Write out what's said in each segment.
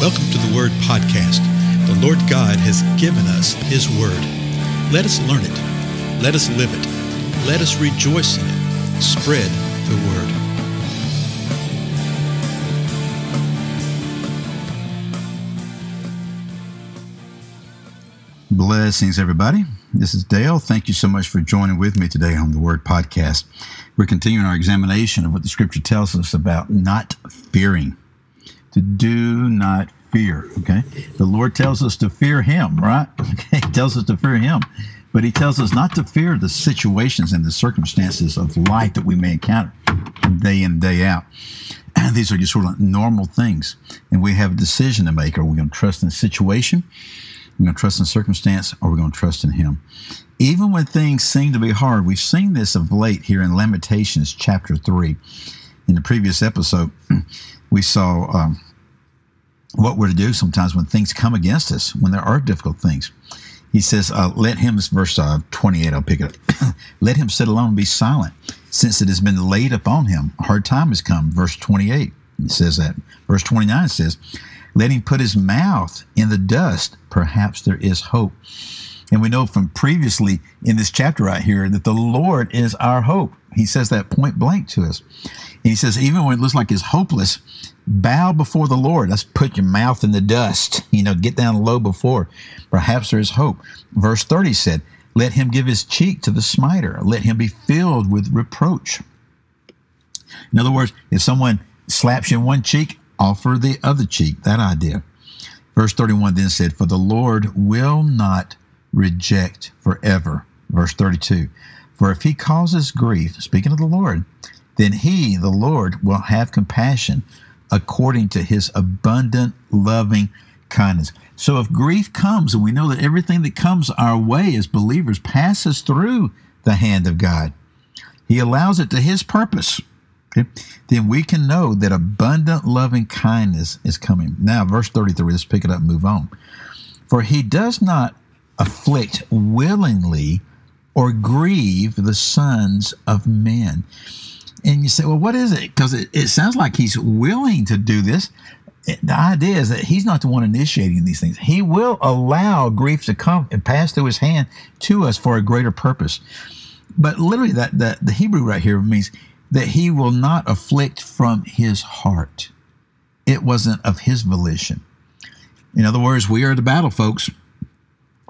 Welcome to the Word Podcast. The Lord God has given us His Word. Let us learn it. Let us live it. Let us rejoice in it. Spread the Word. Blessings, everybody. This is Dale. Thank you so much for joining with me today on the Word Podcast. We're continuing our examination of what the Scripture tells us about not fearing to do not fear. Okay. The Lord tells us to fear Him, right? Okay. He tells us to fear Him. But He tells us not to fear the situations and the circumstances of life that we may encounter day in, day out. And these are just sort of normal things. And we have a decision to make. Are we going to trust in the situation? We're going to trust in circumstance or we're going to trust in Him. Even when things seem to be hard, we've seen this of late here in Lamentations chapter 3. In the previous episode, we saw um, what we're to do sometimes when things come against us, when there are difficult things. He says, uh, let him, verse uh, 28, I'll pick it up. let him sit alone and be silent, since it has been laid upon him. A hard time has come. Verse 28, it says that. Verse 29 says, let him put his mouth in the dust. Perhaps there is hope. And we know from previously in this chapter right here that the Lord is our hope. He says that point blank to us. And he says, even when it looks like it's hopeless, bow before the Lord. Let's put your mouth in the dust. You know, get down low before. Perhaps there is hope. Verse 30 said, Let him give his cheek to the smiter. Let him be filled with reproach. In other words, if someone slaps you in one cheek, offer the other cheek. That idea. Verse 31 then said, For the Lord will not reject forever. Verse 32. For if he causes grief, speaking of the Lord, then he, the Lord, will have compassion according to his abundant loving kindness. So if grief comes, and we know that everything that comes our way as believers passes through the hand of God, he allows it to his purpose. Okay? Then we can know that abundant loving kindness is coming. Now, verse 33, let's pick it up and move on. For he does not afflict willingly or grieve the sons of men. And you say, well, what is it? Because it, it sounds like he's willing to do this. The idea is that he's not the one initiating these things. He will allow grief to come and pass through his hand to us for a greater purpose. But literally, that, that the Hebrew right here means that he will not afflict from his heart. It wasn't of his volition. In other words, we are the battle, folks,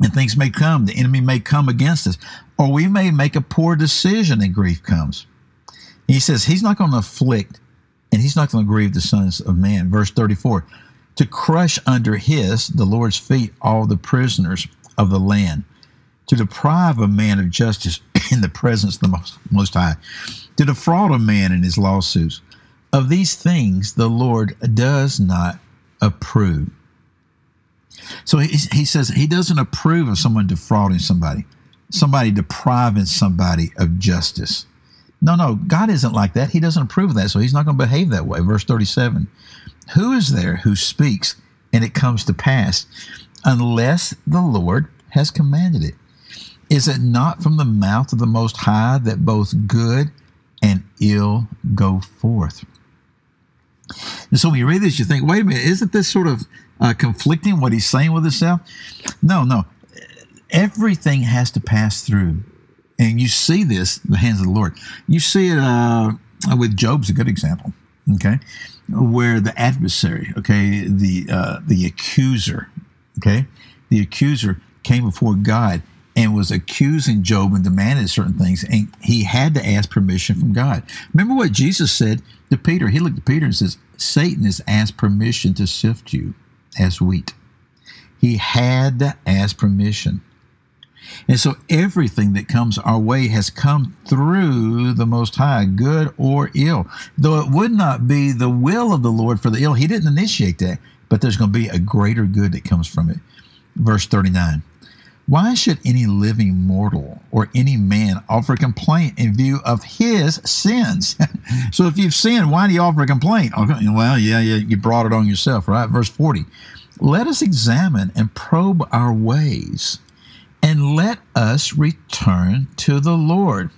and things may come. The enemy may come against us, or we may make a poor decision and grief comes. He says he's not going to afflict and he's not going to grieve the sons of man. Verse 34 to crush under his, the Lord's feet, all the prisoners of the land, to deprive a man of justice in the presence of the Most, Most High, to defraud a man in his lawsuits. Of these things the Lord does not approve. So he, he says he doesn't approve of someone defrauding somebody, somebody depriving somebody of justice. No, no, God isn't like that. He doesn't approve of that, so he's not going to behave that way. Verse 37 Who is there who speaks and it comes to pass unless the Lord has commanded it? Is it not from the mouth of the Most High that both good and ill go forth? And so when you read this, you think, wait a minute, isn't this sort of uh, conflicting what he's saying with himself? No, no. Everything has to pass through and you see this, the hands of the Lord. You see it uh, with Job's a good example, okay, where the adversary, okay, the uh, the accuser, okay, the accuser came before God and was accusing Job and demanded certain things, and he had to ask permission from God. Remember what Jesus said to Peter? He looked at Peter and says, Satan has asked permission to sift you as wheat. He had ask permission. And so everything that comes our way has come through the Most High, good or ill. Though it would not be the will of the Lord for the ill, He didn't initiate that, but there's going to be a greater good that comes from it. Verse 39. Why should any living mortal or any man offer a complaint in view of his sins? so if you've sinned, why do you offer a complaint? Well, yeah, yeah, you brought it on yourself, right? Verse 40. Let us examine and probe our ways and let us return to the Lord.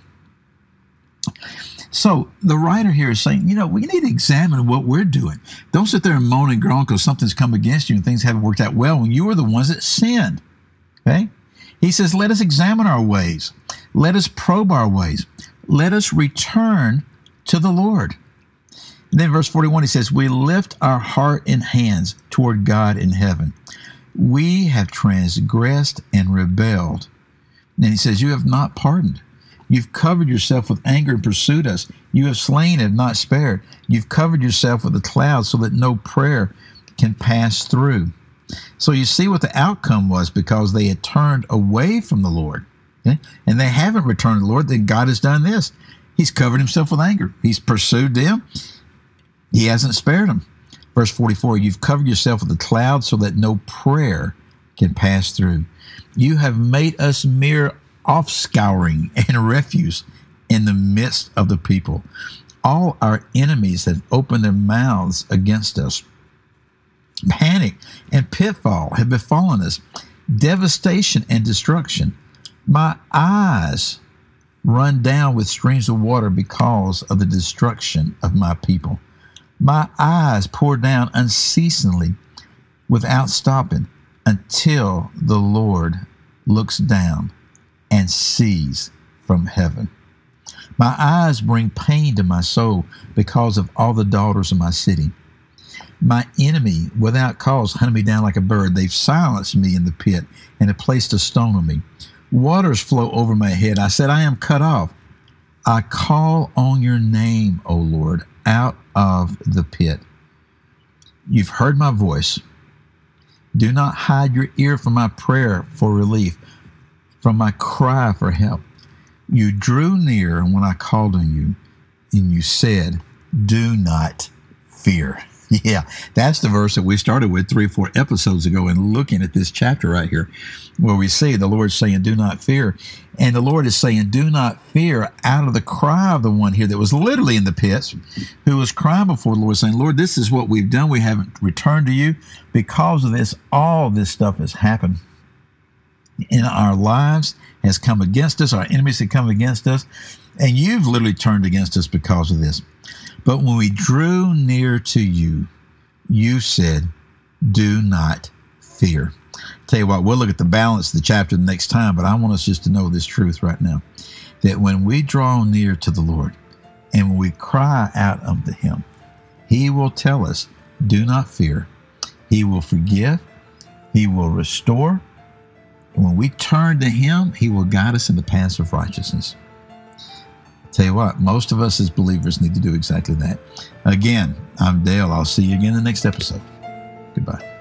So the writer here is saying, you know, we need to examine what we're doing. Don't sit there and moan and groan because something's come against you and things haven't worked out well when you were the ones that sinned. Okay? He says, let us examine our ways. Let us probe our ways. Let us return to the Lord. And then verse 41, he says, We lift our heart and hands toward God in heaven. We have transgressed and rebelled. And he says, You have not pardoned. You've covered yourself with anger and pursued us. You have slain and not spared. You've covered yourself with a cloud so that no prayer can pass through. So you see what the outcome was because they had turned away from the Lord. Okay? And they haven't returned to the Lord. Then God has done this. He's covered himself with anger. He's pursued them. He hasn't spared them. Verse 44 You've covered yourself with a cloud so that no prayer can pass through. You have made us mere offscouring and refuse in the midst of the people. All our enemies have opened their mouths against us. Panic and pitfall have befallen us, devastation and destruction. My eyes run down with streams of water because of the destruction of my people. My eyes pour down unceasingly without stopping until the Lord looks down and sees from heaven. My eyes bring pain to my soul because of all the daughters of my city. My enemy, without cause, hunted me down like a bird. They've silenced me in the pit and have placed a stone on me. Waters flow over my head. I said, I am cut off. I call on your name, O Lord, out of the pit. You've heard my voice. Do not hide your ear from my prayer for relief, from my cry for help. You drew near when I called on you, and you said, Do not fear. Yeah, that's the verse that we started with three or four episodes ago and looking at this chapter right here, where we see the Lord saying, Do not fear. And the Lord is saying, Do not fear out of the cry of the one here that was literally in the pits, who was crying before the Lord, saying, Lord, this is what we've done. We haven't returned to you. Because of this, all this stuff has happened in our lives, has come against us. Our enemies have come against us. And you've literally turned against us because of this. But when we drew near to you, you said, Do not fear. Tell you what, we'll look at the balance of the chapter the next time, but I want us just to know this truth right now that when we draw near to the Lord and when we cry out unto Him, He will tell us, Do not fear. He will forgive, He will restore. And when we turn to Him, He will guide us in the paths of righteousness. Tell you what, most of us as believers need to do exactly that. Again, I'm Dale. I'll see you again in the next episode. Goodbye.